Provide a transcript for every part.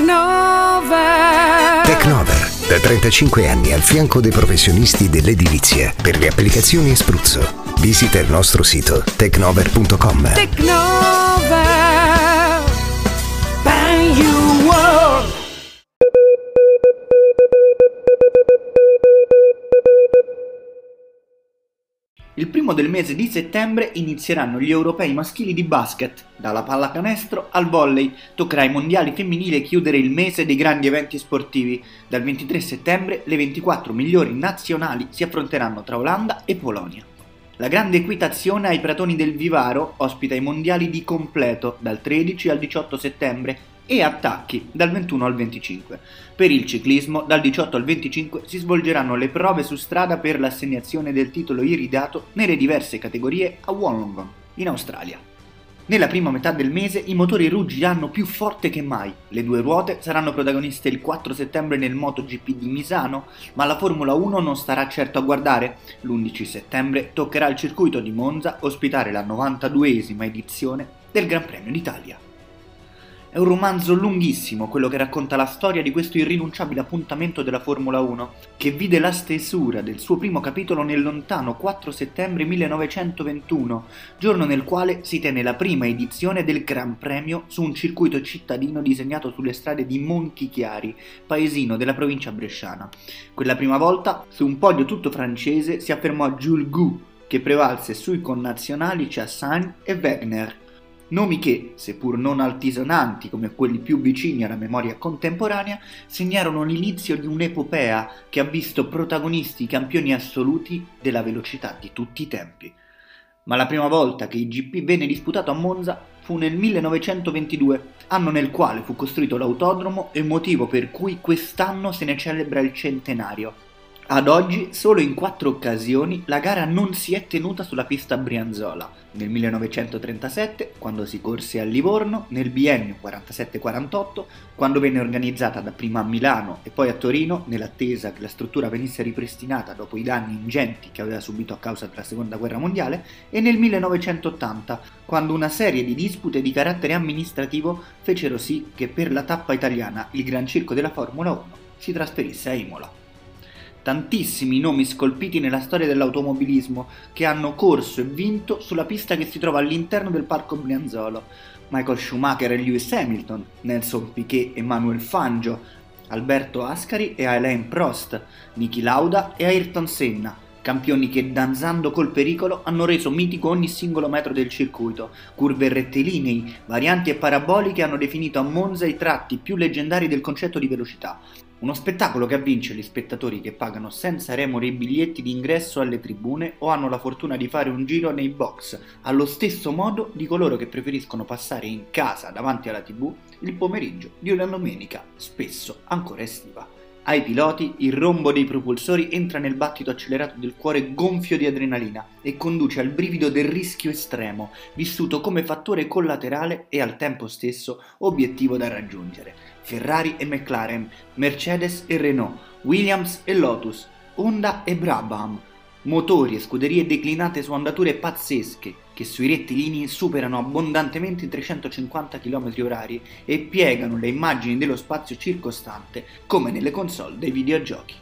Technover. Technover, da 35 anni al fianco dei professionisti dell'edilizia per le applicazioni spruzzo. Visita il nostro sito technover.com. Technover. Il primo del mese di settembre inizieranno gli europei maschili di basket, dalla pallacanestro al volley. Toccherà ai mondiali femminili chiudere il mese dei grandi eventi sportivi. Dal 23 settembre le 24 migliori nazionali si affronteranno tra Olanda e Polonia. La grande equitazione ai Pratoni del Vivaro ospita i mondiali di completo dal 13 al 18 settembre e attacchi dal 21 al 25. Per il ciclismo dal 18 al 25 si svolgeranno le prove su strada per l'assegnazione del titolo iridato nelle diverse categorie a Wollongong, in Australia. Nella prima metà del mese i motori ruggiranno più forte che mai. Le due ruote saranno protagoniste il 4 settembre nel MotoGP di Misano, ma la Formula 1 non starà certo a guardare. L'11 settembre toccherà al circuito di Monza ospitare la 92esima edizione del Gran Premio d'Italia. È un romanzo lunghissimo quello che racconta la storia di questo irrinunciabile appuntamento della Formula 1, che vide la stesura del suo primo capitolo nel lontano 4 settembre 1921, giorno nel quale si tenne la prima edizione del Gran Premio su un circuito cittadino disegnato sulle strade di Montichiari, paesino della provincia bresciana. Quella prima volta, su un podio tutto francese, si affermò Jules Gu, che prevalse sui connazionali Chassagne e Wegner nomi che, seppur non altisonanti come quelli più vicini alla memoria contemporanea, segnarono l'inizio di un'epopea che ha visto protagonisti i campioni assoluti della velocità di tutti i tempi. Ma la prima volta che il GP venne disputato a Monza fu nel 1922, anno nel quale fu costruito l'autodromo e motivo per cui quest'anno se ne celebra il centenario. Ad oggi, solo in quattro occasioni, la gara non si è tenuta sulla pista Brianzola. Nel 1937, quando si corse a Livorno, nel biennio 47-48, quando venne organizzata dapprima a Milano e poi a Torino, nell'attesa che la struttura venisse ripristinata dopo i danni ingenti che aveva subito a causa della Seconda Guerra Mondiale, e nel 1980, quando una serie di dispute di carattere amministrativo fecero sì che per la tappa italiana il Gran Circo della Formula 1 si trasferisse a Imola tantissimi nomi scolpiti nella storia dell'automobilismo che hanno corso e vinto sulla pista che si trova all'interno del parco Brianzolo. Michael Schumacher e Lewis Hamilton, Nelson Piquet e Manuel Fangio, Alberto Ascari e Alain Prost, Niki Lauda e Ayrton Senna, campioni che danzando col pericolo hanno reso mitico ogni singolo metro del circuito, curve rettilinei, varianti e paraboliche hanno definito a Monza i tratti più leggendari del concetto di velocità, uno spettacolo che avvince gli spettatori che pagano senza remore i biglietti di ingresso alle tribune o hanno la fortuna di fare un giro nei box, allo stesso modo di coloro che preferiscono passare in casa davanti alla tv il pomeriggio di una domenica, spesso ancora estiva. Ai piloti il rombo dei propulsori entra nel battito accelerato del cuore gonfio di adrenalina e conduce al brivido del rischio estremo, vissuto come fattore collaterale e al tempo stesso obiettivo da raggiungere. Ferrari e McLaren, Mercedes e Renault, Williams e Lotus, Honda e Brabham, motori e scuderie declinate su andature pazzesche che sui rettilini superano abbondantemente i 350 km/h e piegano le immagini dello spazio circostante come nelle console dei videogiochi.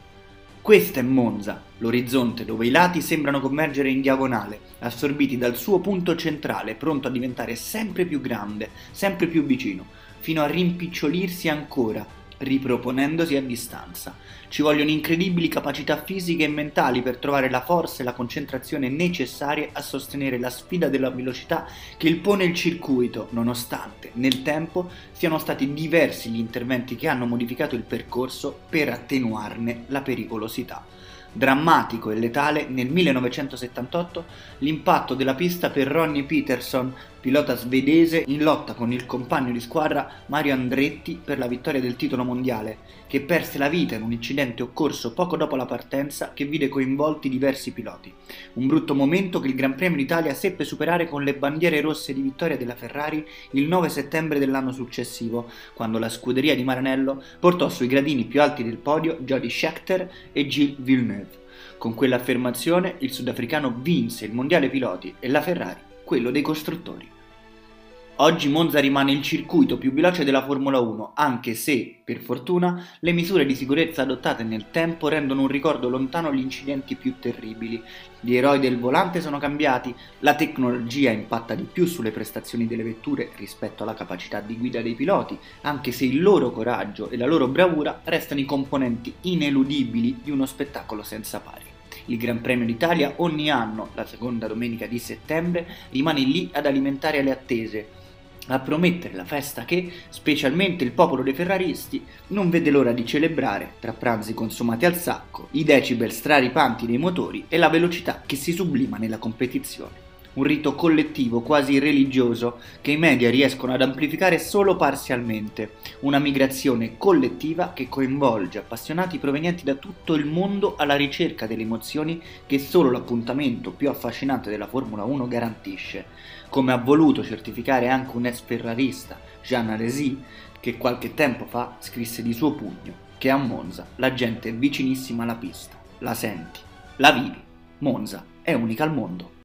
Questa è Monza, l'orizzonte dove i lati sembrano convergere in diagonale, assorbiti dal suo punto centrale, pronto a diventare sempre più grande, sempre più vicino, fino a rimpicciolirsi ancora, riproponendosi a distanza. Ci vogliono incredibili capacità fisiche e mentali per trovare la forza e la concentrazione necessarie a sostenere la sfida della velocità che impone il circuito, nonostante nel tempo siano stati diversi gli interventi che hanno modificato il percorso per attenuarne la pericolosità drammatico e letale nel 1978 l'impatto della pista per Ronnie Peterson, pilota svedese in lotta con il compagno di squadra Mario Andretti per la vittoria del titolo mondiale, che perse la vita in un incidente occorso poco dopo la partenza che vide coinvolti diversi piloti. Un brutto momento che il Gran Premio d'Italia seppe superare con le bandiere rosse di vittoria della Ferrari il 9 settembre dell'anno successivo, quando la scuderia di Maranello portò sui gradini più alti del podio Jody Scheckter e Gilles Villeneuve. Con quell'affermazione il sudafricano vinse il mondiale piloti e la Ferrari quello dei costruttori. Oggi Monza rimane il circuito più veloce della Formula 1, anche se, per fortuna, le misure di sicurezza adottate nel tempo rendono un ricordo lontano gli incidenti più terribili. Gli eroi del volante sono cambiati, la tecnologia impatta di più sulle prestazioni delle vetture rispetto alla capacità di guida dei piloti, anche se il loro coraggio e la loro bravura restano i componenti ineludibili di uno spettacolo senza pari. Il Gran Premio d'Italia ogni anno, la seconda domenica di settembre, rimane lì ad alimentare le attese, a promettere la festa che, specialmente il popolo dei ferraristi, non vede l'ora di celebrare, tra pranzi consumati al sacco, i decibel straripanti dei motori e la velocità che si sublima nella competizione. Un rito collettivo quasi religioso che i media riescono ad amplificare solo parzialmente, una migrazione collettiva che coinvolge appassionati provenienti da tutto il mondo alla ricerca delle emozioni che solo l'appuntamento più affascinante della Formula 1 garantisce come ha voluto certificare anche un ex ferrarista, Jean Alesi, che qualche tempo fa scrisse di suo pugno che a Monza la gente è vicinissima alla pista, la senti, la vivi. Monza è unica al mondo.